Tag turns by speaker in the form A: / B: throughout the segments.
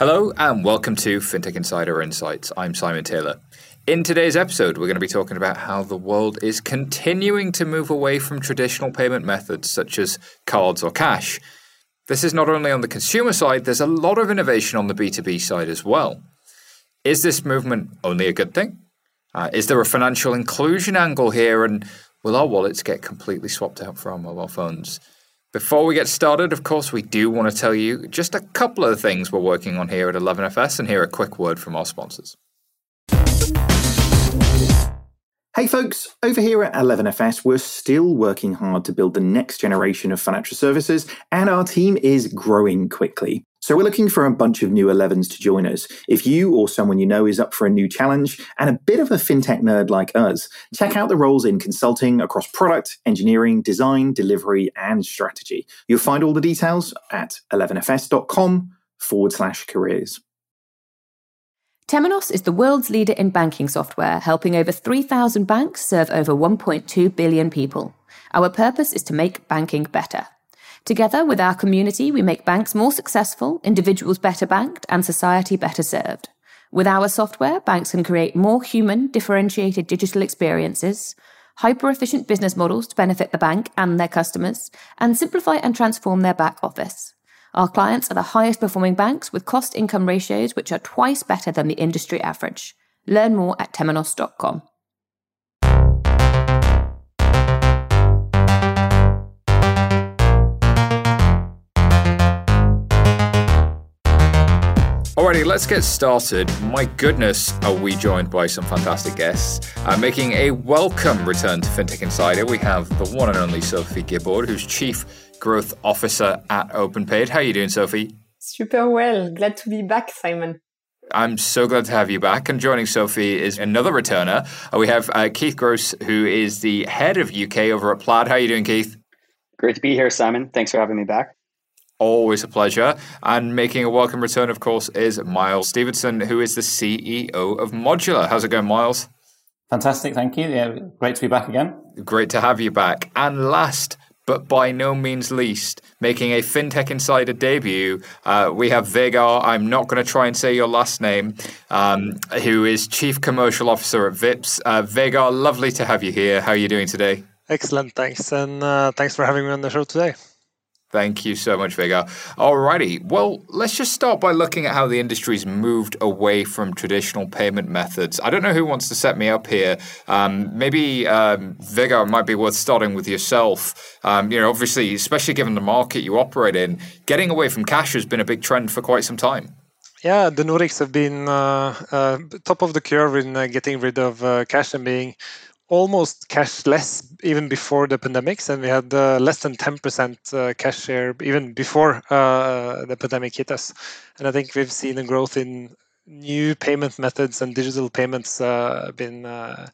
A: Hello, and welcome to FinTech Insider Insights. I'm Simon Taylor. In today's episode, we're going to be talking about how the world is continuing to move away from traditional payment methods such as cards or cash. This is not only on the consumer side, there's a lot of innovation on the B2B side as well. Is this movement only a good thing? Uh, is there a financial inclusion angle here, and will our wallets get completely swapped out for our mobile phones? Before we get started, of course, we do want to tell you just a couple of things we're working on here at 11FS and hear a quick word from our sponsors.
B: Hey folks, over here at 11FS, we're still working hard to build the next generation of financial services, and our team is growing quickly. So we're looking for a bunch of new 11s to join us. If you or someone you know is up for a new challenge and a bit of a fintech nerd like us, check out the roles in consulting across product, engineering, design, delivery, and strategy. You'll find all the details at 11fs.com forward slash careers.
C: Temenos is the world's leader in banking software, helping over 3,000 banks serve over 1.2 billion people. Our purpose is to make banking better. Together with our community, we make banks more successful, individuals better banked, and society better served. With our software, banks can create more human, differentiated digital experiences, hyper efficient business models to benefit the bank and their customers, and simplify and transform their back office. Our clients are the highest performing banks with cost income ratios which are twice better than the industry average. Learn more at temenos.com.
A: Alrighty, let's get started. My goodness, are we joined by some fantastic guests. Uh, making a welcome return to FinTech Insider, we have the one and only Sophie Guibaud, who's Chief Growth Officer at OpenPayd. How are you doing, Sophie?
D: Super well. Glad to be back, Simon.
A: I'm so glad to have you back. And joining Sophie is another returner. Uh, we have uh, Keith Grose, who is the head of UK over at Plaid. How are you doing, Keith?
E: Great to be here, Simon. Thanks for having me back.
A: Always a pleasure. And making a welcome return, of course, is Myles Stephenson, who is the CEO of Modulr. How's it going, Myles?
F: Fantastic, thank you. Yeah, great to be back again.
A: Great to have you back. And last but by no means least, making a FinTech Insider debut, uh, we have Vegar. I'm not going to try and say your last name, um, who is Chief Commercial Officer at Vipps. Uh, Vegar, lovely to have you here. How are you doing today?
G: Excellent, thanks. And uh, thanks for having me on the show today.
A: Thank you so much, Vegar. Alrighty, well, let's just start by looking at how the industry's moved away from traditional payment methods. I don't know who wants to set me up here. Um, maybe um, Vegar might be worth starting with yourself. Um, you know, obviously, especially given the market you operate in, getting away from cash has been a big trend for quite some time.
G: Yeah, the Nordics have been uh, uh, top of the curve in uh, getting rid of uh, cash and being almost cashless even before the pandemics, and we had uh, less than 10% uh, cash share even before uh, the pandemic hit us. And I think we've seen a growth in new payment methods and digital payments uh, been uh,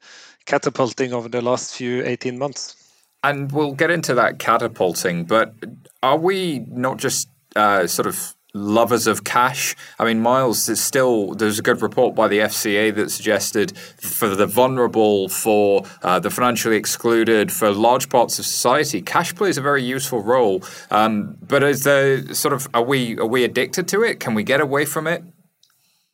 G: catapulting over the last few 18 months.
A: And we'll get into that catapulting, but are we not just uh, sort of lovers of cash. I mean, Myles is still there's a good report by the FCA that suggested for the vulnerable, for uh, the financially excluded, for large parts of society, cash plays a very useful role. Um, but is there sort of are we are we addicted to it? Can we get away from it?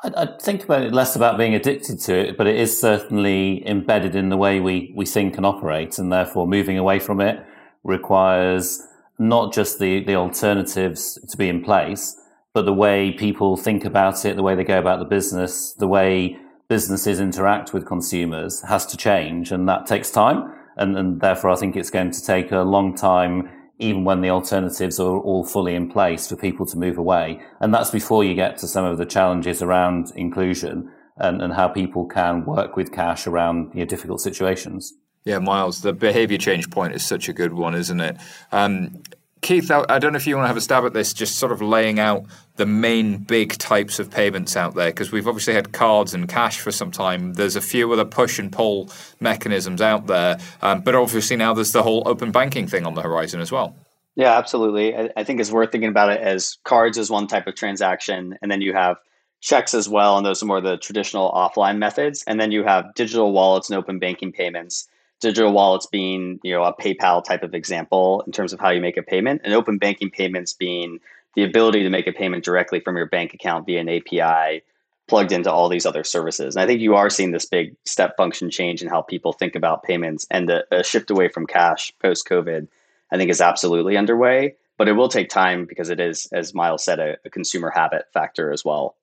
F: I, I think about it less about being addicted to it, but it is certainly embedded in the way we, we think and operate, and therefore moving away from it requires not just the, the alternatives to be in place, but the way people think about it, the way they go about the business, the way businesses interact with consumers has to change. And that takes time. And, and therefore, I think it's going to take a long time, even when the alternatives are all fully in place for people to move away. And that's before you get to some of the challenges around inclusion and, and how people can work with cash around you know, difficult situations.
A: Yeah, Myles, the behavior change point is such a good one, isn't it? Um, Keith, I, don't know if you want to have a stab at this, just sort of laying out the main big types of payments out there, because we've obviously had cards and cash for some time. There's a few other push and pull mechanisms out there, um, but obviously now there's the whole open banking thing on the horizon as well.
E: Yeah, absolutely. I, I think it's worth thinking about it as cards as one type of transaction, and then you have checks as well, and those are more the traditional offline methods, and then you have digital wallets and open banking payments digital wallets being you know a PayPal type of example in terms of how you make a payment, and open banking payments being the ability to make a payment directly from your bank account via an API plugged into all these other services. And I think you are seeing this big step function change in how people think about payments and the, a shift away from cash post COVID, I think is absolutely underway. But it will take time because it is, as Myles said, a, a consumer habit factor as well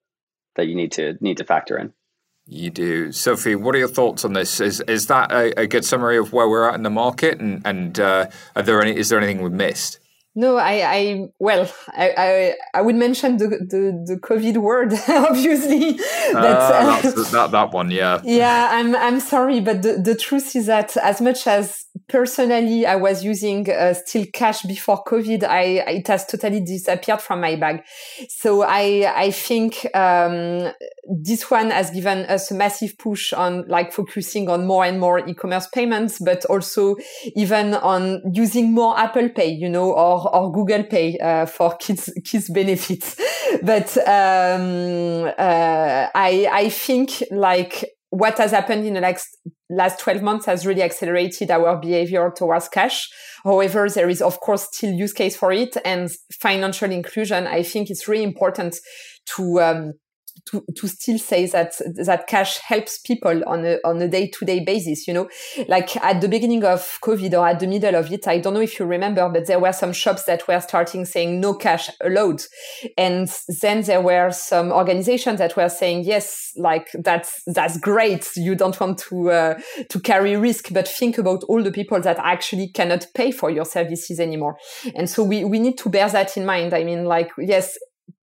E: that you need to need to factor in.
A: You do, Sophie. What are your thoughts on this? Is is that a, a good summary of where we're at in the market, and and uh, are there any? Is there anything we've missed?
D: No, I, I well, I, I, I, would mention the, the, the COVID word, obviously.
A: But, uh, uh, that, that one, yeah.
D: Yeah, I'm, I'm sorry, but the, the truth is that as much as personally I was using uh, still cash before COVID, I, it has totally disappeared from my bag. So I, I think, um, this one has given us a massive push on like focusing on more and more e-commerce payments, but also even on using more Apple Pay, you know, or, or Google Pay uh, for kids kids benefits. but um, uh, I I think like what has happened in the last last 12 months has really accelerated our behavior towards cash. However, there is of course still use case for it and financial inclusion. I think it's really important to um, to, to still say that that cash helps people on a on a day to day basis. You know, like at the beginning of COVID or at the middle of it, I don't know if you remember, but there were some shops that were starting saying no cash allowed, and then there were some organizations that were saying yes, like that's that's great. You don't want to uh, to carry risk, but think about all the people that actually cannot pay for your services anymore. And so we we need to bear that in mind. I mean, like yes,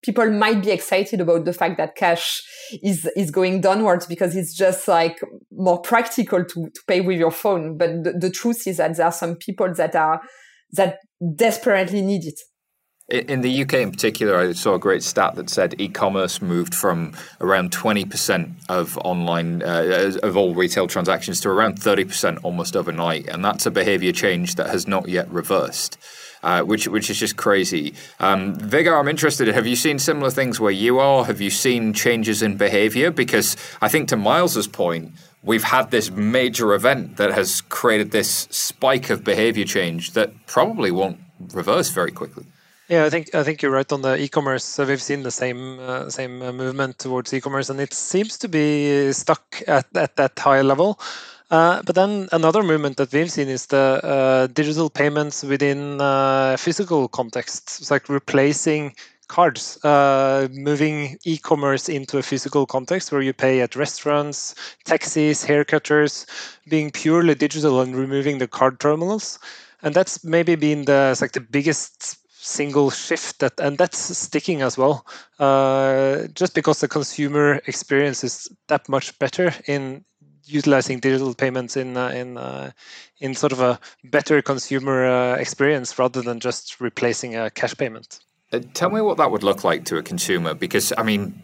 D: people might be excited about the fact that cash is is going downwards because it's just like more practical to, to pay with your phone. But the, the truth is that there are some people that are that desperately need it.
A: In the UK in particular, I saw a great stat that said e-commerce moved from around 20% of online uh, of all retail transactions to around 30% almost overnight, and that's a behavior change that has not yet reversed uh, which which is just crazy. Um, Viggo, I'm interested. Have you seen similar things where you are? Have you seen changes in behavior? Because I think to Myles's point, we've had this major event that has created this spike of behavior change that probably won't reverse very quickly.
G: Yeah, I think I think you're right on the e-commerce. So we've seen the same uh, same uh, movement towards e-commerce, and it seems to be stuck at, at that high level. Uh, but then another movement that we've seen is the uh, digital payments within uh, physical contexts. It's like replacing cards, uh, moving e-commerce into a physical context where you pay at restaurants, taxis, haircutters, being purely digital and removing the card terminals. And that's maybe been the like the biggest single shift that and that's sticking as well uh, just because the consumer experience is that much better in utilizing digital payments in uh, in uh, in sort of a better consumer uh, experience rather than just replacing a cash payment.
A: Uh, tell me what that would look like to a consumer, because I mean.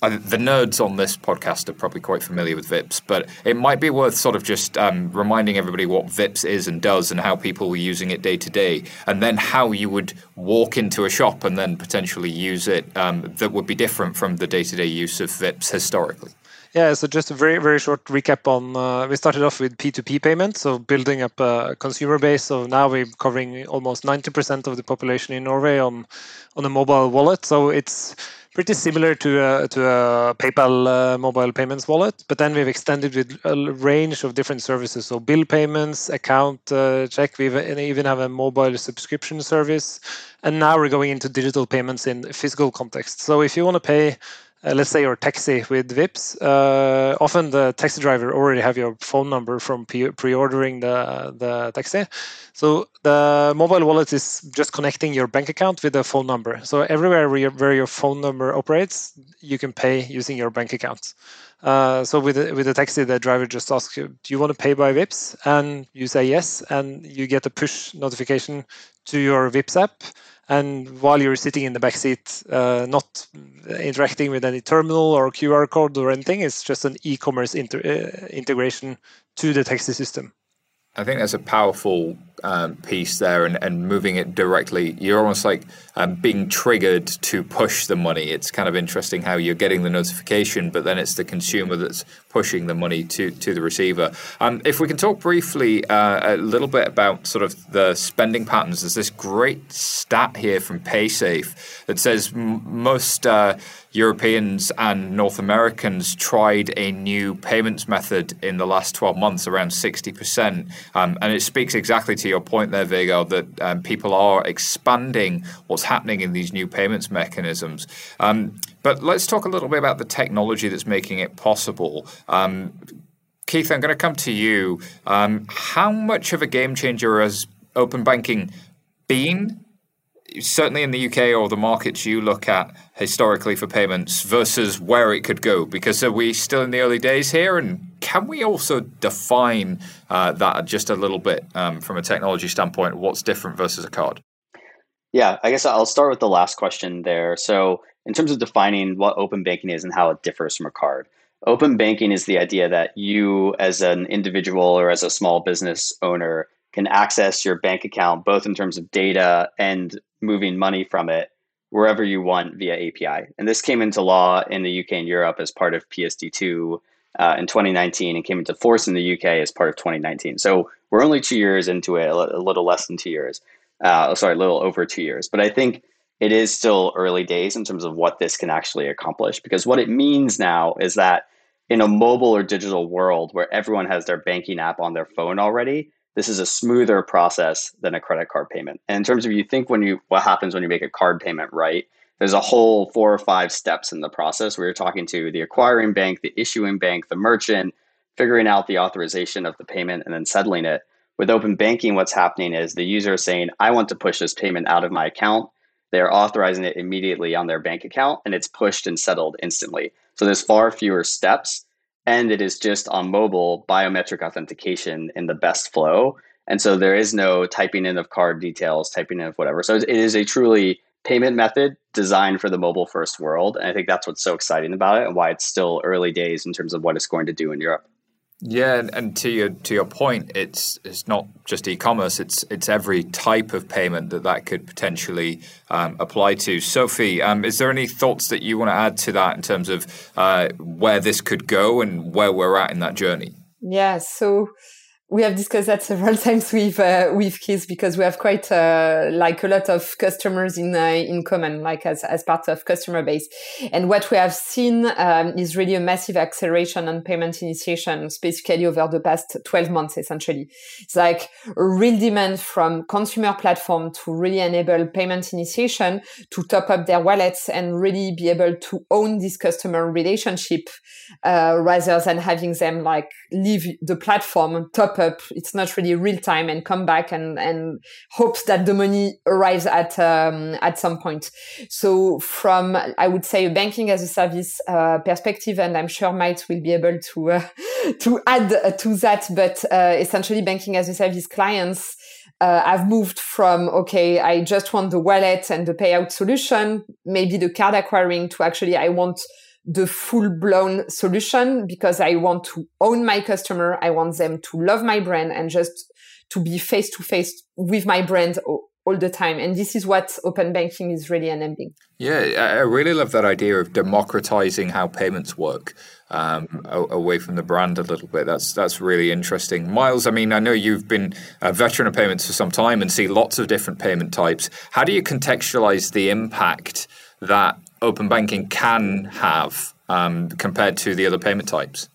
A: I, the nerds on this podcast are probably quite familiar with Vipps, but it might be worth sort of just um, reminding everybody what Vipps is and does and how people were using it day to day, and then how you would walk into a shop and then potentially use it um, that would be different from the day to day use of Vipps historically.
G: Yeah, so just a very, very short recap on. Uh, we started off with P2P payments, so building up a consumer base. So now we're covering almost 90% of the population in Norway on on a mobile wallet. So it's pretty similar to a, to a PayPal uh, mobile payments wallet, but then we've extended with a range of different services. So bill payments, account uh, check. We even have a mobile subscription service, and now we're going into digital payments in physical context. So if you want to pay uh, let's say your taxi with Vipps, uh, often the taxi driver already have your phone number from pre-ordering the the taxi. So the mobile wallet is just connecting your bank account with the phone number. So everywhere where your, where your phone number operates, you can pay using your bank account. Uh, so with the, with the taxi, the driver just asks you, "Do you want to pay by Vipps?" And you say yes, and you get a push notification to your Vipps app and while you're sitting in the back seat, uh, not interacting with any terminal or QR code or anything, it's just an e-commerce inter- uh, integration to the taxi system.
A: I think that's a powerful um, piece there and, and moving it directly. You're almost like um, being triggered to push the money. It's kind of interesting how you're getting the notification, but then it's the consumer that's pushing the money to, to the receiver. Um, if we can talk briefly uh, a little bit about sort of the spending patterns, there's this great stat here from PaySafe that says m- most uh, Europeans and North Americans tried a new payments method in the last 12 months, around 60%. Um, and it speaks exactly to your point there, Vegar, that um, people are expanding what's happening in these new payments mechanisms. Um, but let's talk a little bit about the technology that's making it possible. Um, Keith, I'm going to come to you. Um, how much of a game changer has open banking been certainly in the UK or the markets you look at historically for payments versus where it could go? Because are we still in the early days here? And can we also define uh, that just a little bit um, from a technology standpoint? What's different versus a card?
E: Yeah, I guess I'll start with the last question there. So, in terms of defining what open banking is and how it differs from a card, open banking is the idea that you, as an individual or as a small business owner, can access your bank account both in terms of data and moving money from it wherever you want via API. And this came into law in the UK and Europe as part of PSD2 uh, in 2019 and came into force in the UK as part of 2019. So we're only two years into it, a little less than two years. Uh, sorry, a little over two years. But I think it is still early days in terms of what this can actually accomplish because what it means now is that in a mobile or digital world where everyone has their banking app on their phone already, this is a smoother process than a credit card payment. And in terms of you think when you what happens when you make a card payment, right? There's a whole four or five steps in the process where you're talking to the acquiring bank, the issuing bank, the merchant, figuring out the authorization of the payment and then settling it. With open banking, what's happening is the user is saying, I want to push this payment out of my account. They're authorizing it immediately on their bank account and it's pushed and settled instantly. So there's far fewer steps and it is just on mobile biometric authentication in the best flow. And so there is no typing in of card details, typing in of whatever. So it is a truly payment method designed for the mobile first world. And I think that's what's so exciting about it and why it's still early days in terms of what it's going to do in Europe.
A: Yeah, and to your to your point, it's it's not just e-commerce; it's it's every type of payment that that could potentially um, apply to. Sophie, um, is there any thoughts that you want to add to that in terms of uh, where this could go and where we're at in that journey?
D: Yeah, so we have discussed that several times with uh, with Keith because we have quite uh, like a lot of customers in uh, in common, like as as part of customer base. And what we have seen um, is really a massive acceleration on payment initiation, specifically over the past twelve months. Essentially, it's like real demand from consumer platform to really enable payment initiation to top up their wallets and really be able to own this customer relationship uh, rather than having them like leave the platform top up. It's not really real time and come back and, and hopes that the money arrives at, um, at some point. So from, I would say a banking as a service, uh, perspective, and I'm sure Mike will be able to, uh, to add to that. But, uh, essentially banking as a service clients, uh, I've moved from, okay, I just want the wallet and the payout solution, maybe the card acquiring to actually, I want the full blown solution because I want to own my customer. I want them to love my brand and just to be face to face with my brand all the time. And this is what open banking is really enabling.
A: Yeah, I really love that idea of democratizing how payments work um, away from the brand a little bit. That's that's really interesting. Myles, I mean, I know you've been a veteran of payments for some time and see lots of different payment types. How do you contextualize the impact that open banking can have um, compared to the other payment types?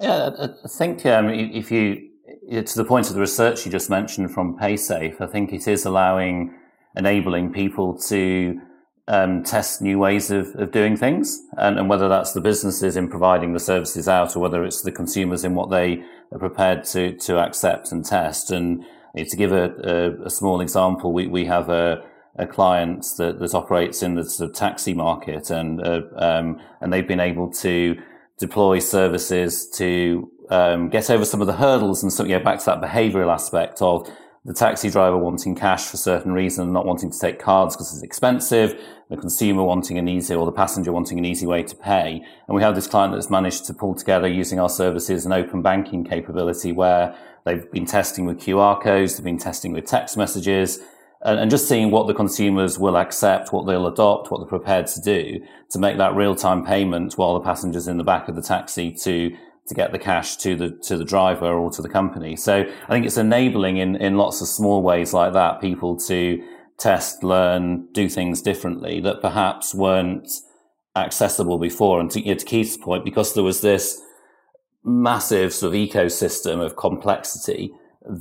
F: Yeah, I think um, if you, to the point of the research you just mentioned from PaySafe, I think it is allowing, enabling people to um, test new ways of, of doing things. And, and, whether that's the businesses in providing the services out or whether it's the consumers in what they are prepared to, to accept and test. And to give a, a, a small example, we, we have a, a client that, that operates in the sort of taxi market and, uh, um, and they've been able to deploy services to, um, get over some of the hurdles and so, yeah, back to that behavioral aspect of the taxi driver wanting cash for certain reason, not wanting to take cards because it's expensive, the consumer wanting an easy or the passenger wanting an easy way to pay. And we have this client that's managed to pull together using our services an open banking capability where they've been testing with QR codes, they've been testing with text messages, and, and just seeing what the consumers will accept, what they'll adopt, what they're prepared to do to make that real time payment while the passenger's in the back of the taxi to to get the cash to the to the driver or to the company. So I think it's enabling in in lots of small ways like that people to test, learn, do things differently that perhaps weren't accessible before. And to, you know, to Keith's point, because there was this massive sort of ecosystem of complexity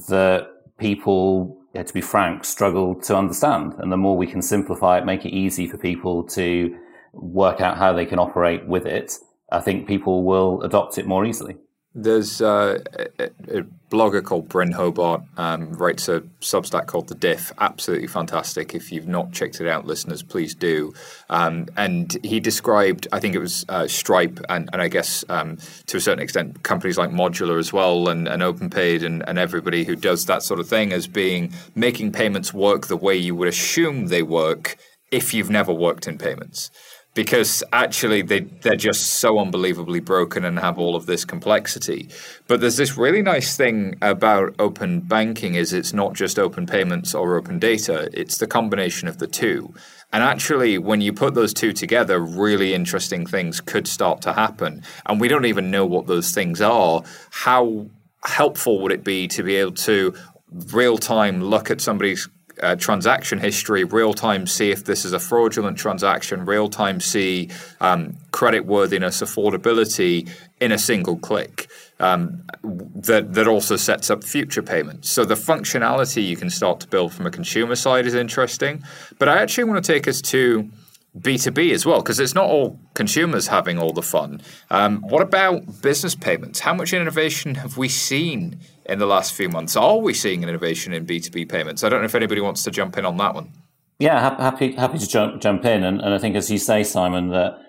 F: that people, yeah, to be frank, struggle to understand. And the more we can simplify it, make it easy for people to work out how they can operate with it, I think people will adopt it more easily.
A: There's uh, a, a, blogger called Byrne Hobart, um, writes a Substack called The Diff. Absolutely fantastic. If you've not checked it out, listeners, please do. Um, and he described, I think it was uh, Stripe, and, and I guess um, to a certain extent, companies like Modulr as well, and, and OpenPayd, and, and everybody who does that sort of thing as being making payments work the way you would assume they work if you've never worked in payments because actually they they're just so unbelievably broken and have all of this complexity. But there's this really nice thing about open banking is it's not just open payments or open data, it's the combination of the two. And actually when you put those two together, really interesting things could start to happen. And we don't even know what those things are. How helpful would it be to be able to real time look at somebody's uh, transaction history, real time see if this is a fraudulent transaction, real time see um, credit worthiness, affordability in a single click. Um, that that also sets up future payments. So the functionality you can start to build from a consumer side is interesting. But I actually want to take us to B2B as well, because it's not all consumers having all the fun. Um, what about business payments? How much innovation have we seen in the last few months? Are we seeing an innovation in B2B payments? I don't know if anybody wants to jump in on that one.
F: Yeah, happy happy to jump jump in, and, and I think as you say, Simon, that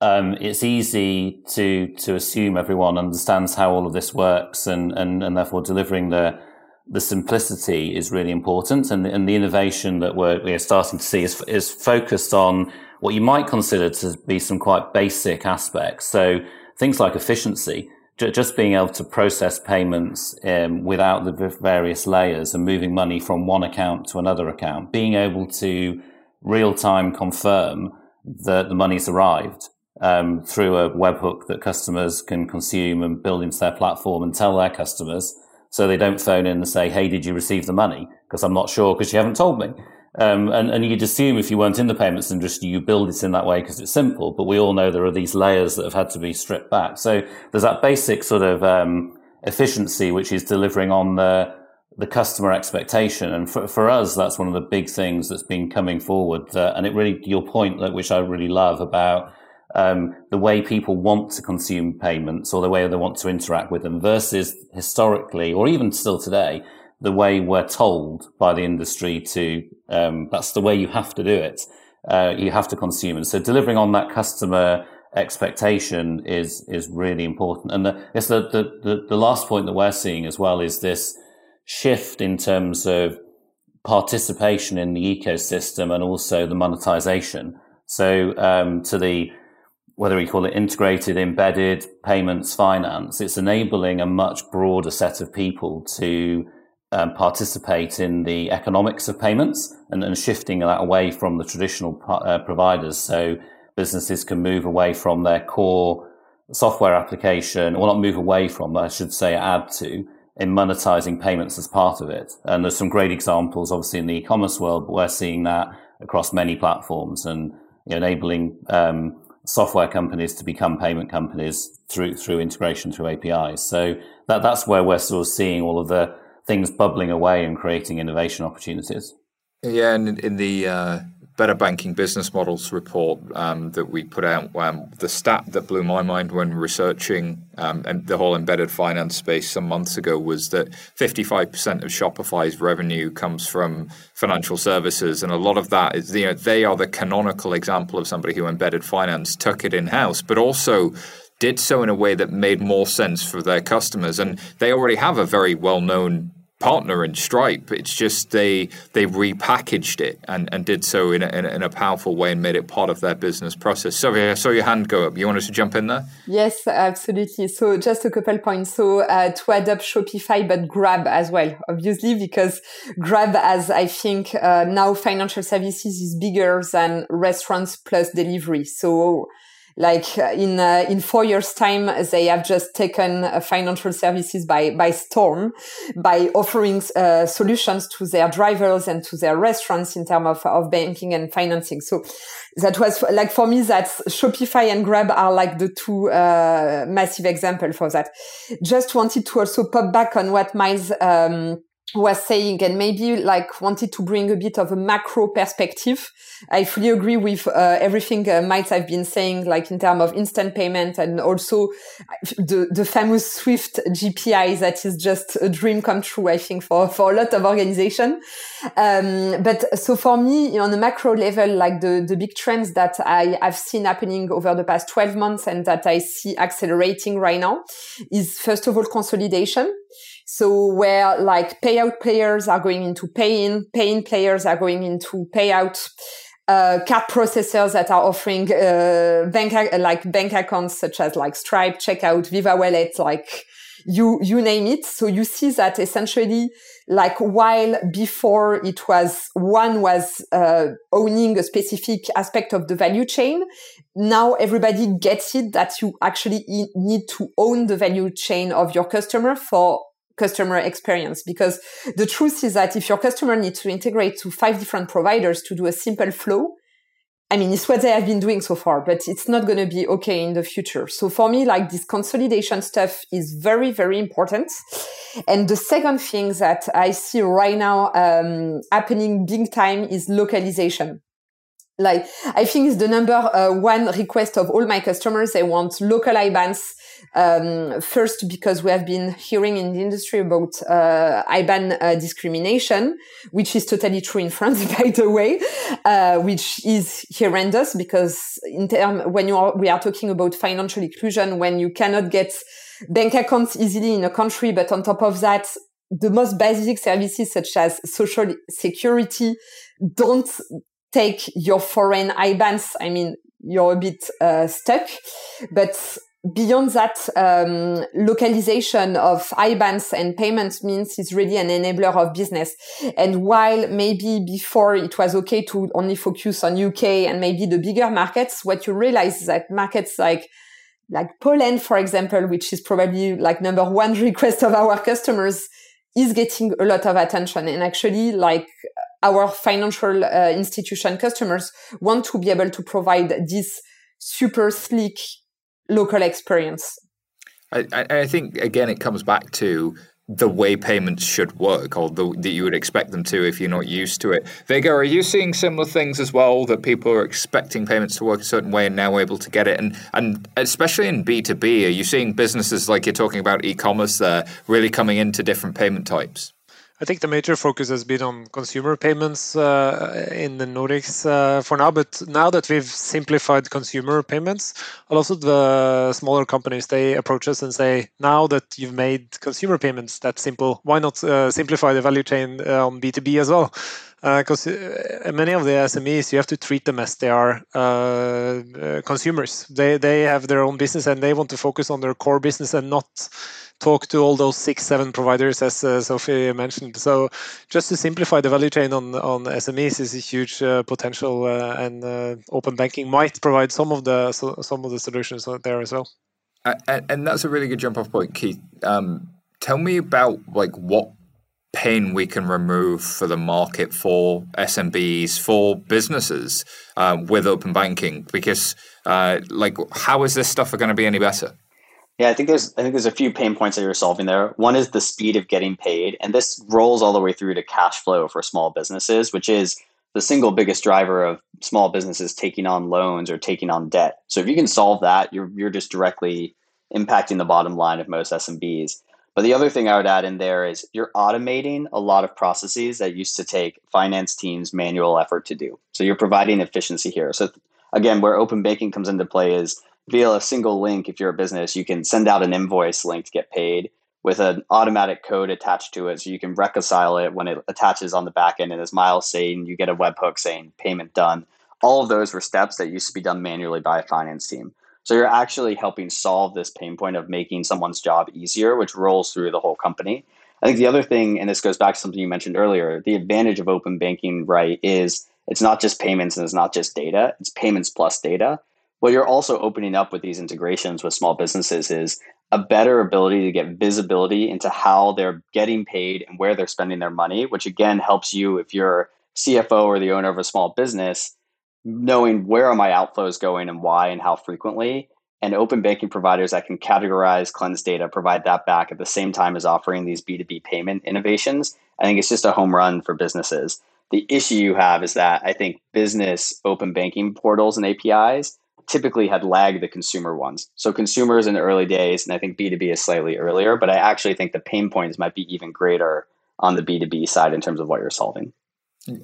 F: um, it's easy to to assume everyone understands how all of this works, and and, and therefore delivering the the simplicity is really important, and and the innovation that we're we're starting to see is is focused on what you might consider to be some quite basic aspects. So things like efficiency just being able to process payments um, without the various layers and moving money from one account to another account, being able to real time confirm that the money's arrived um, through a webhook that customers can consume and build into their platform and tell their customers so they don't phone in and say, Hey, did you receive the money? Because I'm not sure because you haven't told me. Um, and, and you'd assume if you weren't in the payments industry, you build it in that way because it's simple. But we all know there are these layers that have had to be stripped back. So there's that basic sort of um, efficiency, which is delivering on the the customer expectation. And for, for us, that's one of the big things that's been coming forward. Uh, and it really, your point, which I really love about um, the way people want to consume payments or the way they want to interact with them versus historically, or even still today, the way we're told by the industry to, um, that's the way you have to do it. Uh, you have to consume And So delivering on that customer expectation is, is really important. And the, it's the, the, the, last point that we're seeing as well is this shift in terms of participation in the ecosystem and also the monetization. So, um, to the, whether we call it integrated, embedded payments finance, it's enabling a much broader set of people to um, participate in the economics of payments and, and shifting that away from the traditional uh, providers. So businesses can move away from their core software application, or not move away from, I should say, add to in monetizing payments as part of it. And there's some great examples, obviously, in the e-commerce world, but we're seeing that across many platforms and you know, enabling um, software companies to become payment companies through through integration through APIs. So that that's where we're sort of seeing all of the things bubbling away and creating innovation opportunities.
A: Yeah, and in the uh, Better Banking Business Models report um, that we put out, um, the stat that blew my mind when researching um, the whole embedded finance space some months ago was that 55% of Shopify's revenue comes from financial services, and a lot of that is you know they are the canonical example of somebody who embedded finance, took it in house, but also did so in a way that made more sense for their customers. And they already have a very well known partner in Stripe. It's just they they repackaged it and, and did so in a, in a, in, a, powerful way and made it part of their business process. Sorry, I saw your hand go up. You wanted to jump in there?
D: Yes, absolutely. So just a couple points. So uh, to adopt Shopify, but Grab as well, obviously, because Grab as I think uh, now financial services is bigger than restaurants plus delivery. So like uh, in uh, in four years time they have just taken uh, financial services by by storm by offering uh, solutions to their drivers and to their restaurants in terms of, of banking and financing. So that was like for me that shopify and grab are like the two uh, massive example for that. Just wanted to also pop back on what Myles um, was saying and maybe like wanted to bring a bit of a macro perspective. I fully agree with uh, everything uh, might have been saying, like in terms of instant payment and also the, the famous Swift GPI that is just a dream come true, I think, for, for a lot of organization. Um, but so for me, on a macro level, like the, the big trends that I have seen happening over the past 12 months and that I see accelerating right now is first of all consolidation. So where like payout players are going into pay-in, pay-in players are going into payout, uh, card processors that are offering uh, bank like bank accounts such as like Stripe, Checkout, Viva Wallet, like you you name it. So you see that essentially, like while before it was one was uh, owning a specific aspect of the value chain, now everybody gets it that you actually need to own the value chain of your customer for customer experience because the truth is that if your customer needs to integrate to five different providers to do a simple flow I mean, it's what they have been doing so far, but it's not going to be okay in the future. So for me, like this consolidation stuff is very, very important. And the second thing that I see right now um, happening big time is localization like i think it's the number uh, one request of all my customers they want local ibans um, first because we have been hearing in the industry about uh, iban uh, discrimination which is totally true in france by the way uh, which is horrendous because in term when you are we are talking about financial inclusion when you cannot get bank accounts easily in a country but on top of that the most basic services such as social security don't take your foreign IBANs, I mean, you're a bit uh, stuck. But beyond that, um, localization of IBANs and payments means is really an enabler of business. And while maybe before it was okay to only focus on UK and maybe the bigger markets, what you realize is that markets like like Poland, for example, which is probably like number one request of our customers, is getting a lot of attention. And actually, like our financial uh, institution customers want to be able to provide this super sleek local experience.
A: I, I think again it comes back to the way payments should work or the, that you would expect them to if you're not used to it. Vegar, are you seeing similar things as well that people are expecting payments to work a certain way and now able to get it? And and especially in B2B, are you seeing businesses like you're talking about e-commerce there really coming into different payment types?
G: I think the major focus has been on consumer payments uh, in the Nordics uh, for now. But now that we've simplified consumer payments, a lot of the smaller companies they approach us and say, "Now that you've made consumer payments that simple, why not uh, simplify the value chain uh, on B two B as well?" because uh, uh, many of the SMEs you have to treat them as they are consumers. They they have their own business and they want to focus on their core business and not talk to all those six seven providers as uh, Sophie mentioned. So just to simplify the value chain on on SMEs is a huge uh, potential, and open banking might provide some of the so, some of the solutions there as well.
A: And, and that's a really good jump off point, Keith. Um, tell me about like what pain we can remove for the market for SMBs, for businesses uh, with open banking? Because, uh, like, how is this stuff going to be any better?
E: Yeah, I think there's I think there's a few pain points that you're solving there. One is the speed of getting paid, and this rolls all the way through to cash flow for small businesses, which is the single biggest driver of small businesses taking on loans or taking on debt. So if you can solve that, you're you're just directly impacting the bottom line of most SMBs. But the other thing I would add in there is you're automating a lot of processes that used to take finance teams manual effort to do. So you're providing efficiency here. So again, where open banking comes into play is via a single link, if you're a business, you can send out an invoice link to get paid. with an automatic code attached to it. So you can reconcile it when it attaches on the back end. And as Myles saying you get a webhook saying payment done. All of those were steps that used to be done manually by a finance team. So you're actually helping solve this pain point of making someone's job easier which rolls through the whole company. I think the other thing and this goes back to something you mentioned earlier the advantage of open banking right is it's not just payments and it's not just data it's payments plus data what you're also opening up with these integrations with small businesses is a better ability to get visibility into how they're getting paid and where they're spending their money, which again helps you if you're CFO or the owner of a small business, knowing where are my outflows going and why and how frequently. And open banking providers that can categorize, cleanse data, provide that back at the same time as offering these B2B payment innovations. I think it's just a home run for businesses. The issue you have is that I think business open banking portals and APIs typically had lagged the consumer ones. So consumers in the early days, and I think B2B is slightly earlier, but I actually think the pain points might be even greater on the B2B side in terms of what you're solving.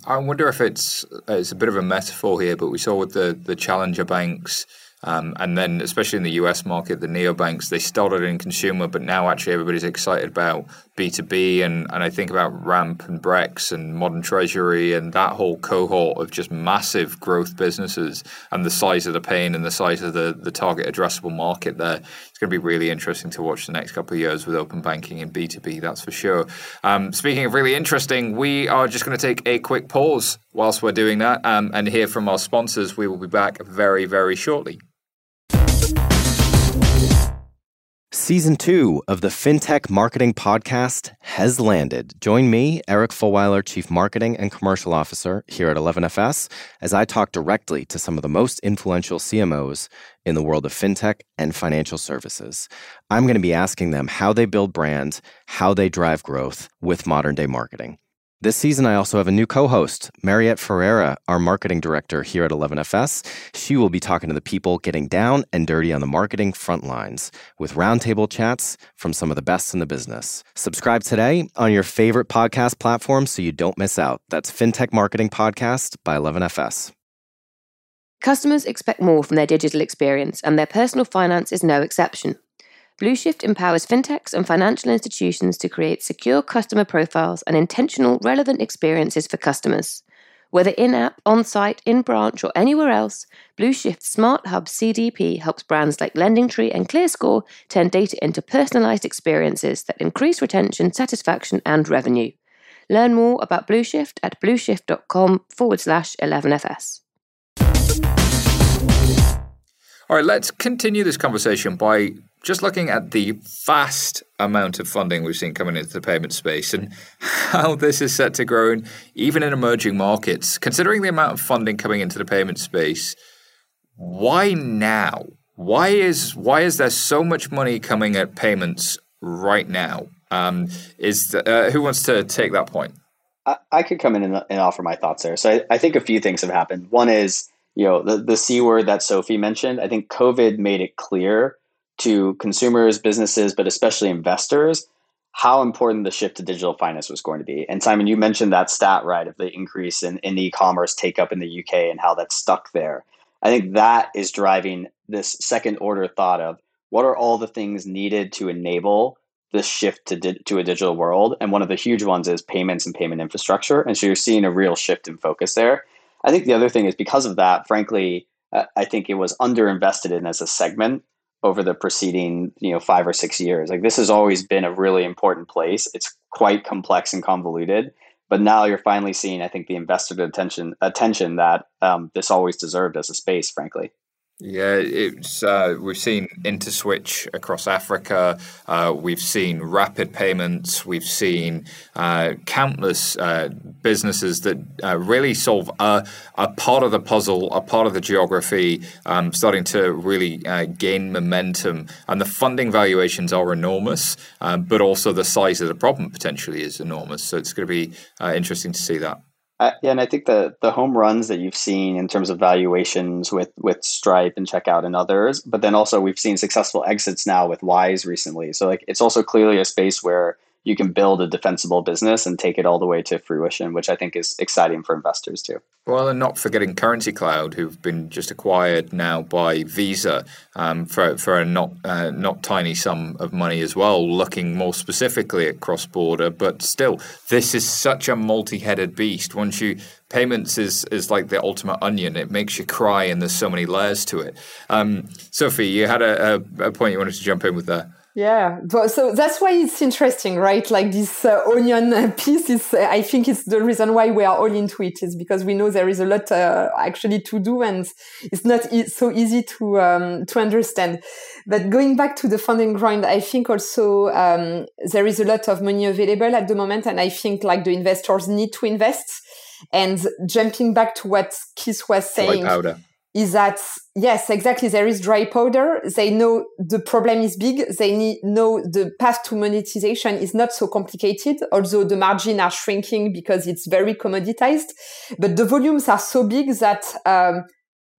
A: I wonder if it's it's a bit of a metaphor here, but we saw with the the challenger banks um, and then, especially in the US market, the neobanks, they started in consumer, but now actually everybody's excited about B2B. And, and I think about Ramp and Brex and Modern Treasury and that whole cohort of just massive growth businesses and the size of the pain and the size of the, the target addressable market there. It's going to be really interesting to watch the next couple of years with open banking and B2B, that's for sure. Um, speaking of really interesting, we are just going to take a quick pause whilst we're doing that um, and hear from our sponsors. We will be back very, very shortly.
H: Season two of the FinTech Marketing Podcast has landed. Join me, Eric Fulwiler, Chief Marketing and Commercial Officer here at 11FS, as I talk directly to some of the most influential CMOs in the world of FinTech and financial services. I'm going to be asking them how they build brands, how they drive growth with modern day marketing. This season, I also have a new co host, Mariette Ferreira, our marketing director here at 11FS. She will be talking to the people getting down and dirty on the marketing front lines with roundtable chats from some of the best in the business. Subscribe today on your favorite podcast platform so you don't miss out. That's FinTech Marketing Podcast by 11FS.
C: Customers expect more from their digital experience, and their personal finance is no exception. Blueshift empowers fintechs and financial institutions to create secure customer profiles and intentional, relevant experiences for customers. Whether in app, on site, in branch, or anywhere else, Blueshift's Smart Hub CDP helps brands like LendingTree and ClearScore turn data into personalized experiences that increase retention, satisfaction, and revenue. Learn more about Blueshift at blueshift.com forward slash 11FS.
A: All right, let's continue this conversation by just looking at the vast amount of funding we've seen coming into the payment space and how this is set to grow in, even in emerging markets, considering the amount of funding coming into the payment space, why now? Why is why is there so much money coming at payments right now? Um, is the, uh, who wants to take that point?
E: I, I could come in and, and, offer my thoughts there. So I, I think a few things have happened. One is you know the the c word that Sophie mentioned. I think COVID made it clear to consumers, businesses, but especially investors, how important the shift to digital finance was going to be. And Simon, you mentioned that stat, right, of the increase in, in e-commerce take up in the UK and how that's stuck there. I think that is driving this second order thought of what are all the things needed to enable this shift to, di- to a digital world. And one of the huge ones is payments and payment infrastructure. And so you're seeing a real shift in focus there. I think the other thing is because of that, frankly, uh, I think it was underinvested in as a segment over the preceding you know five or six years. Like this has always been a really important place. It's quite complex and convoluted but now you're finally seeing i think the investor attention attention that um, this always deserved as a space frankly
A: yeah, it's uh, we've seen InterSwitch across Africa. Uh, we've seen rapid payments. We've seen uh, countless uh, businesses that uh, really solve a, a, part of the puzzle, a part of the geography, um, starting to really uh, gain momentum. And the funding valuations are enormous, but also the size of the problem potentially is enormous. So it's going to be interesting to see that.
E: Yeah, and I think the the home runs that you've seen in terms of valuations with with Stripe and Checkout and others, but then also we've seen successful exits now with Wise recently. So like it's also clearly a space where you can build a defensible business and take it all the way to fruition, which I think is exciting for investors too.
A: Well, and not forgetting Currency Cloud, who've been just acquired now by Visa um, for for a not uh, not tiny sum of money as well. Looking more specifically at cross border, but still, this is such a multi-headed beast. Once you payments is is like the ultimate onion. It makes you cry, and there's so many layers to it. Um, Sophie, you had a, a, a point you wanted to jump in with there.
D: Yeah, but so that's why it's interesting, right? Like this uh, onion piece is, uh, I think it's the reason why we are all into it is because we know there is a lot uh, actually to do and it's not e- so easy to, um, to understand. But going back to the funding grind, I think also, um, there is a lot of money available at the moment. And I think like the investors need to invest and jumping back to what Keith was saying.
A: powder
D: is that yes exactly there is dry powder. They know the problem is big. They need know the path to monetization is not so complicated although the margin are shrinking because it's very commoditized. But the volumes are so big that um,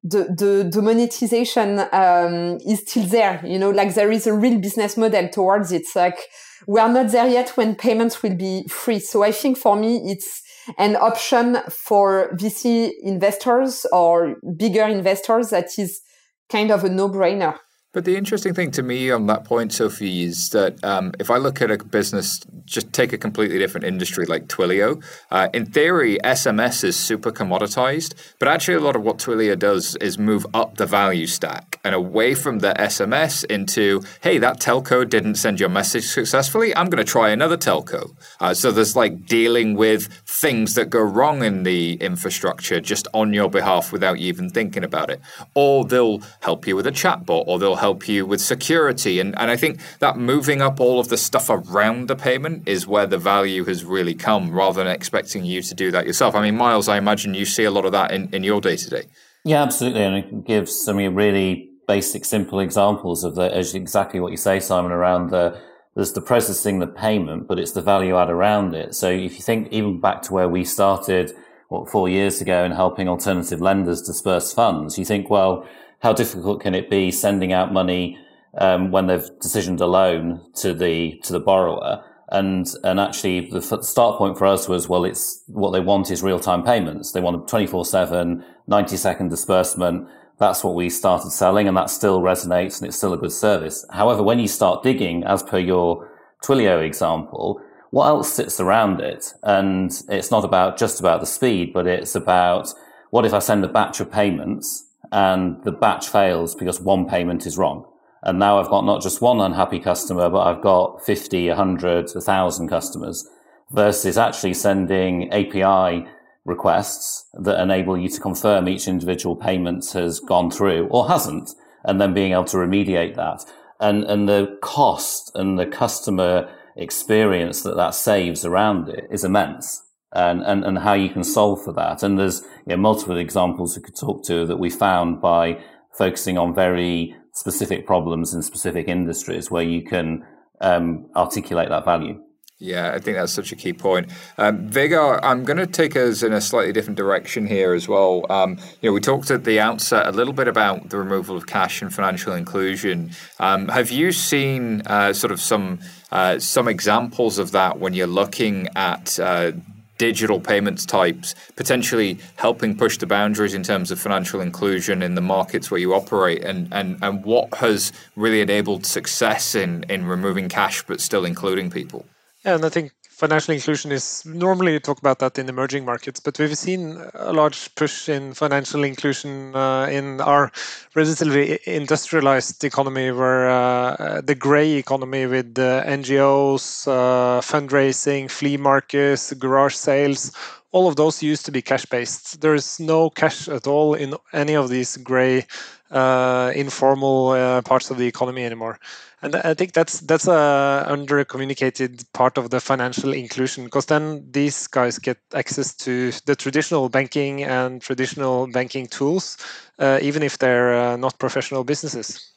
D: the, the, the monetization um, is still there you know like there is a real business model towards it. Like we are not there yet when payments will be free. So i think for me it's an option for VC investors or bigger investors that is kind of a no-brainer.
A: But the interesting thing to me on that point, Sophie, is that um, if I look at a business, just take a completely different industry like Twilio. Uh, in theory, SMS is super commoditized, but actually, a lot of what Twilio does is move up the value stack and away from the SMS into, hey, that telco didn't send your message successfully. I'm going to try another telco. Uh, so there's like dealing with things that go wrong in the infrastructure just on your behalf without you even thinking about it. Or they'll help you with a chatbot, or they'll help you with security. And, and I think that moving up all of the stuff around the payment is where the value has really come rather than expecting you to do that yourself. I mean, Myles, I imagine you see a lot of that in, in your day to day.
F: Yeah, absolutely. And it gives some really basic, simple examples of the, exactly what you say, Simon, around the, there's the processing the payment, but it's the value add around it. So if you think even back to where we started, what, four years ago in helping alternative lenders disperse funds, you think, well, how difficult can it be sending out money um, when they've decisioned a loan to the to the borrower? And and actually, the start point for us was well, it's what they want is real time payments. They want a 24 7, 90 second disbursement. That's what we started selling, and that still resonates, and it's still a good service. However, when you start digging, as per your Twilio example, what else sits around it? And it's not about just about the speed, but it's about what if I send a batch of payments and the batch fails because one payment is wrong. And now I've got not just one unhappy customer, but I've got 50, 100, 1,000 customers versus actually sending API requests that enable you to confirm each individual payment has gone through or hasn't, and then being able to remediate that. And, and the cost and the customer experience that that saves around it is immense and, and, and how you can solve for that. And there's you know, multiple examples we could talk to that we found by focusing on very specific problems in specific industries where you can um, articulate that value.
A: Yeah, I think that's such a key point. Um, Vegar, I'm going to take us in a slightly different direction here as well. Um, you know, we talked at the outset a little bit about the removal of cash and financial inclusion. Um, have you seen uh, sort of some uh, some examples of that when you're looking at uh, digital payments types, potentially helping push the boundaries in terms of financial inclusion in the markets where you operate, and, and, and what has really enabled success in, in removing cash but still including people?
G: Yeah, and I think financial inclusion is normally you talk about that in emerging markets, but we've seen a large push in financial inclusion uh, in our relatively industrialized economy, where uh, the gray economy with uh, NGOs, fundraising, flea markets, garage sales, all of those used to be cash based. There is no cash at all in any of these gray, uh, informal uh, parts of the economy anymore and I think that's that's a under communicated part of the financial inclusion because then these guys get access to the traditional banking and traditional banking tools, uh, even if they're uh, not professional businesses.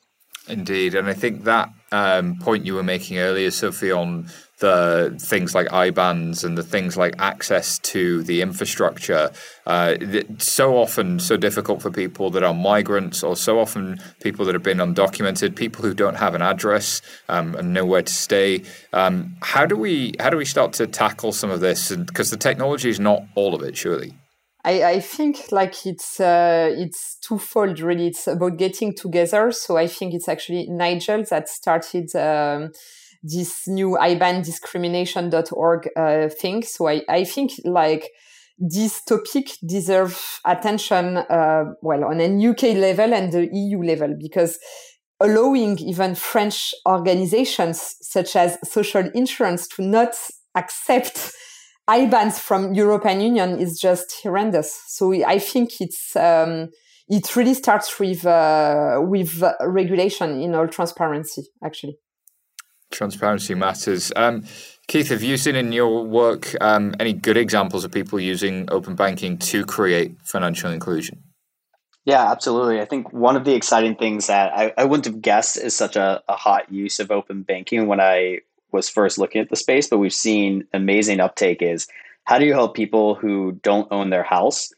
A: Indeed, and I think that um, point you were making earlier, Sophie, on the things like IBANs and the things like access to the infrastructure, uh, so often so difficult for people that are migrants, or so often people that have been undocumented, people who don't have an address um, and nowhere to stay. Um, how do we how do we start to tackle some of this? Because the technology is not all of it, surely.
D: I, I think like it's uh, it's twofold really. It's about getting together. So I think it's actually Nigel that started um, this new IBANdiscrimination.org uh, thing. So I, I think like this topic deserves attention, uh, well, on a UK level and the EU level, because allowing even French organizations such as social insurance to not accept IBANs from European Union is just horrendous. So I think it's um, it really starts with uh, with regulation in all transparency. Actually,
A: transparency matters. Um, Keith, have you seen in your work um, any good examples of people using open banking to create financial inclusion?
E: Yeah, absolutely. I think one of the exciting things that I, I wouldn't have guessed is such a, a hot use of open banking when I was first looking at the space, but we've seen amazing uptake is how do you help people who don't own their house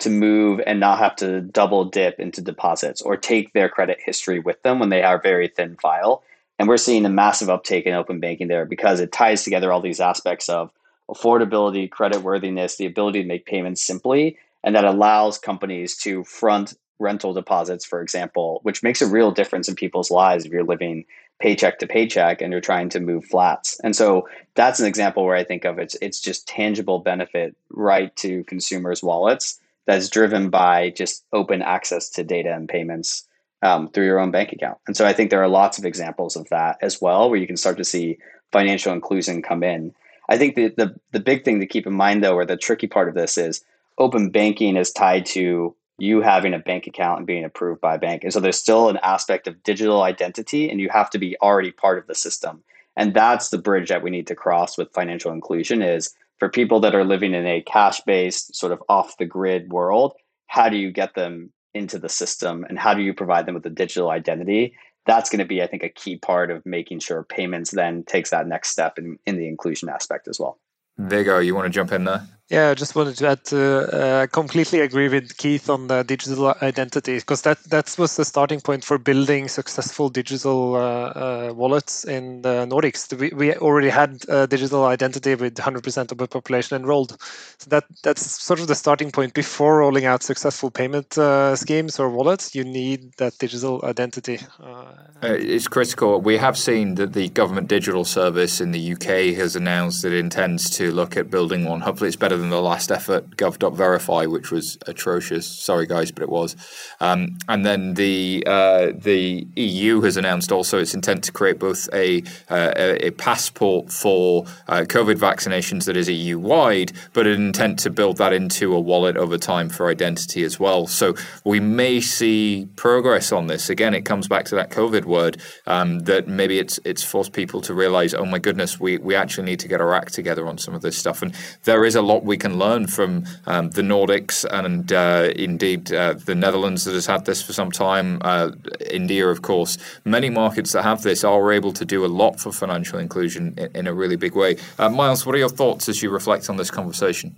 E: to move and not have to double dip into deposits or take their credit history with them when they are very thin file? And we're seeing a massive uptake in open banking there because it ties together all these aspects of affordability, credit worthiness, the ability to make payments simply, and that allows companies to front rental deposits, for example, which makes a real difference in people's lives if you're living paycheck to paycheck and you're trying to move flats. And so that's an example where I think of it's it's just tangible benefit right to consumers' wallets that's driven by just open access to data and payments um, through your own bank account. And so I think there are lots of examples of that as well, where you can start to see financial inclusion come in. I think the, the, the big thing to keep in mind, though, or the tricky part of this is open banking is tied to you having a bank account and being approved by a bank. And so there's still an aspect of digital identity, and you have to be already part of the system. And that's the bridge that we need to cross with financial inclusion is for people that are living in a cash-based, sort of off the grid world, how do you get them into the system and how do you provide them with a digital identity? That's going to be, I think, a key part of making sure payments then takes that next step in, in the inclusion aspect as well.
A: Vegar, you want to jump in there?
G: Yeah, I just wanted to add. To, uh, completely agree with Keith on the digital identity because that that was the starting point for building successful digital uh, uh, wallets in the Nordics. We, we already had digital identity with 100% of the population enrolled, so that that's sort of the starting point. Before rolling out successful payment uh, schemes or wallets, you need that digital identity. Uh,
A: it's critical. We have seen that the government digital service in the UK has announced it intends to look at building one. Hopefully, it's better than the last effort, gov.verify, which was atrocious. Sorry, guys, but it was. Um, and then the uh, the EU has announced also its intent to create both a uh, a, passport for uh, COVID vaccinations that is EU wide, but an intent to build that into a wallet over time for identity as well. So we may see progress on this. Again, it comes back to that COVID word um, that maybe it's it's forced people to realize, oh my goodness, we we actually need to get our act together on some of this stuff. And there is a lot we can learn from um, the Nordics and uh, indeed uh, the Netherlands that has had this for some time. Uh, India, of course, many markets that have this are able to do a lot for financial inclusion in, in a really big way. Uh, Myles, what are your thoughts as you reflect on this conversation?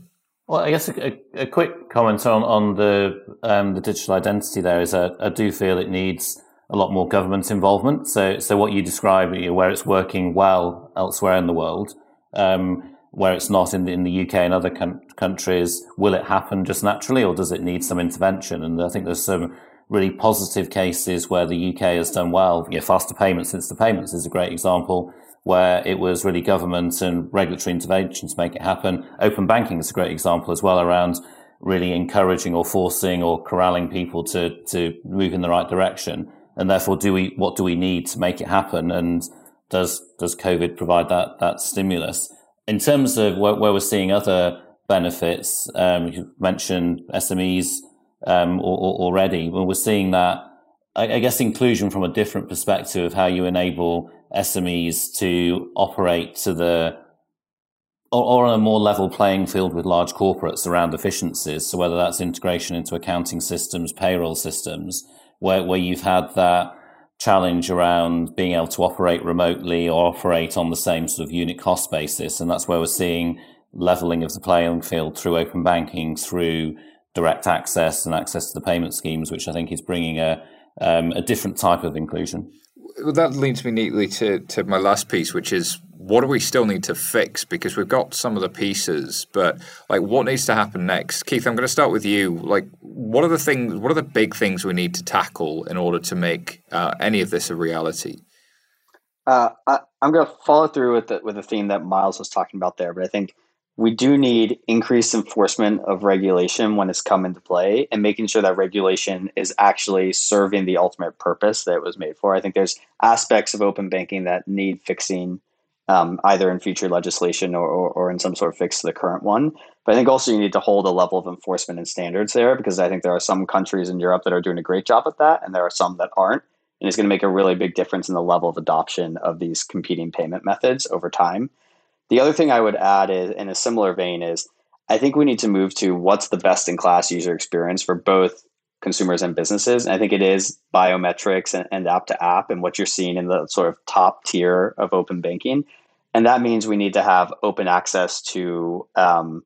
F: Well, I guess a, a, quick comment on on the um, the digital identity there is I, I do feel it needs a lot more government involvement. So, so what you describe, you know, where it's working well elsewhere in the world, um, where it's not in the, in the UK and other com- countries, will it happen just naturally or does it need some intervention? And I think there's some really positive cases where the UK has done well. Faster payments, instant payments is a great example where it was really government and regulatory intervention to make it happen. Open banking is a great example as well around really encouraging or forcing or corralling people to, to move in the right direction. And therefore, do we, what do we need to make it happen? And does, does COVID provide that, that stimulus? In terms of where, where we're seeing other benefits, um, you mentioned SMEs um, already. Well, we're seeing that, I, I guess, inclusion from a different perspective of how you enable SMEs to operate to the or, or, on a more level playing field with large corporates around efficiencies. So whether that's integration into accounting systems, payroll systems, where, where you've had that challenge around being able to operate remotely or operate on the same sort of unit cost basis. And that's where we're seeing leveling of the playing field through open banking, through direct access and access to the payment schemes, which I think is bringing a, um, a different type of inclusion.
A: Well, that leads me neatly to, to my last piece, which is what do we still need to fix? Because we've got some of the pieces, but like what needs to happen next? Keith, I'm going to start with you. Like, what are the things? What are the big things we need to tackle in order to make uh, any of this a reality?
E: Uh, I, am going to follow through with the with the theme that Myles was talking about there, but I think we do need increased enforcement of regulation when it's come into play and making sure that regulation is actually serving the ultimate purpose that it was made for. I think there's aspects of open banking that need fixing um, either in future legislation or, or, or, in some sort of fix to the current one. But I think also you need to hold a level of enforcement and standards there because I think there are some countries in Europe that are doing a great job at that and there are some that aren't. And it's going to make a really big difference in the level of adoption of these competing payment methods over time. The other thing I would add is in a similar vein is I think we need to move to what's the best in class user experience for both consumers and businesses. And I think it is biometrics and, and app to app and what you're seeing in the sort of top tier of open banking and that means we need to have open access to um,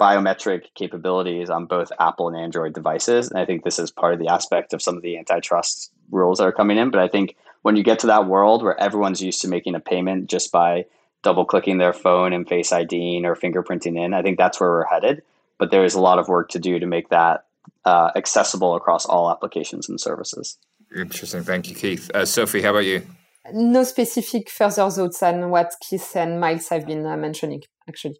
E: biometric capabilities on both Apple and Android devices. And I think this is part of the aspect of some of the antitrust rules that are coming in. But I think when you get to that world where everyone's used to making a payment just by double clicking their phone and face IDing or fingerprinting in, I think that's where we're headed. But there is a lot of work to do to make that uh, accessible across all applications and services.
A: Interesting. Thank you, Keith. Uh, Sophie, how about you?
D: No specific further thoughts than what Keith and Myles have been uh, mentioning, actually.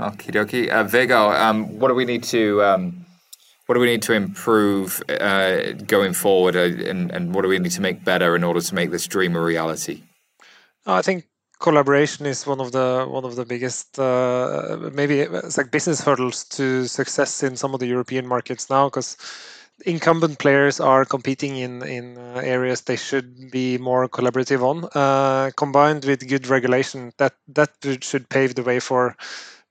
A: Okie dokie. Uh, Vegar, um, what do we need to um, what do we need to improve uh, going forward, uh, and, and what do we need to make better in order to make this dream a reality?
G: I think collaboration is one of the one of the biggest uh, maybe it's like business hurdles to success in some of the European markets now because incumbent players are competing in in uh, areas they should be more collaborative on, uh, combined with good regulation. That that should pave the way for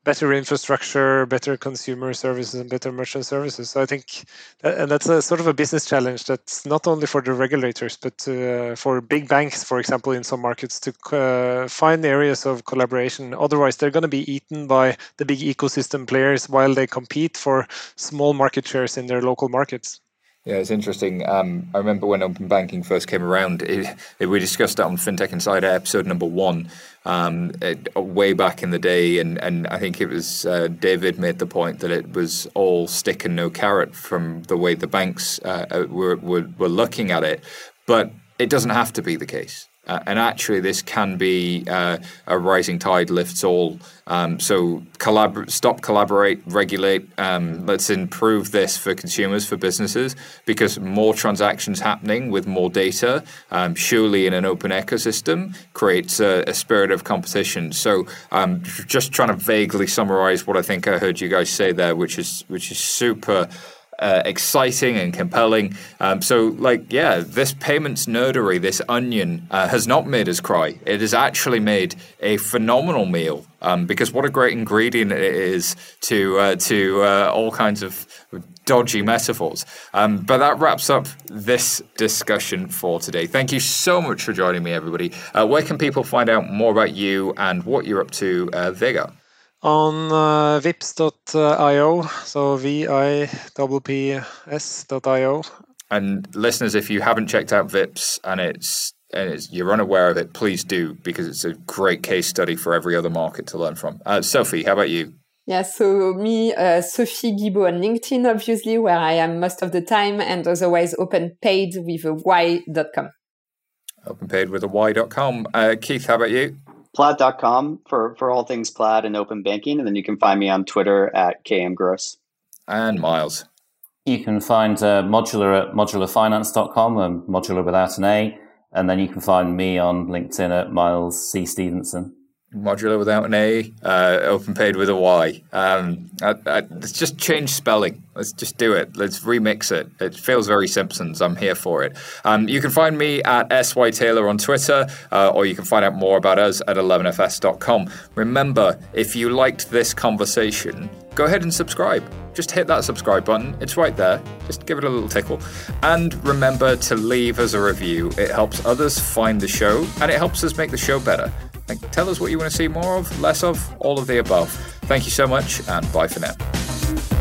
G: better infrastructure, better consumer services, and better merchant services. So I think, that, and that's a sort of a business challenge that's not only for the regulators, but uh, for big banks, for example, in some markets, to uh, find areas of collaboration. Otherwise, they're going to be eaten by the big ecosystem players while they compete for small market shares in their local markets.
A: Yeah, it's interesting. Um, I remember when open banking first came around, it, it, we discussed that on FinTech Insider episode number one, um, it, way back in the day, and, and I think it was uh, David made the point that it was all stick and no carrot from the way the banks uh, uh were, were were looking at it, but it doesn't have to be the case. Uh, and actually, this can be uh, a rising tide lifts all. Um, so, collabor- stop, collaborate, regulate. Um, let's improve this for consumers, for businesses, because more transactions happening with more data, um, surely in an open ecosystem, creates a, a spirit of competition. So, um, just trying to vaguely summarize what I think I heard you guys say there, which is which is super uh, exciting and compelling. Um, so, like, yeah, this payments nerdery, this onion, uh, has not made us cry. It has actually made a phenomenal meal. Um, because what a great ingredient it is to uh, to uh, all kinds of dodgy metaphors. Um, but that wraps up this discussion for today. Thank you so much for joining me, everybody. Uh, where can people find out more about you and what you're up to, uh, Vegar?
G: On uh, vipps.io, so V-I-P-P-S.io.
A: And listeners, if you haven't checked out Vipps and it's and it's, you're unaware of it, please do because it's a great case study for every other market to learn from. Uh, Sophie, how about you?
D: Yeah, so me, uh, Sophie Guibaud on LinkedIn, obviously, where I am most of the time, and otherwise openpayd with a y.com.
A: Openpayd with a y.com. Uh, Keith, how about you?
E: plaid.com for, for all things plaid and open banking. And then you can find me on Twitter at kmgrose.
A: And Myles.
F: You can find uh, Modulr at modulrfinance.com and Modulr without an A. And then you can find me on LinkedIn at Myles C. Stephenson.
A: Modular without an A, uh, OpenPayd with a Y. Um, I, I, let's just change spelling. Let's just do it. Let's remix it. It feels very Simpsons. I'm here for it. Um, you can find me at SY Taylor on Twitter, uh, or you can find out more about us at 11fs.com. Remember, if you liked this conversation, go ahead and subscribe. Just hit that subscribe button. It's right there. Just give it a little tickle. And remember to leave us a review. It helps others find the show and it helps us make the show better and tell us what you want to see more of, less of, all of the above. Thank you so much, and bye for now.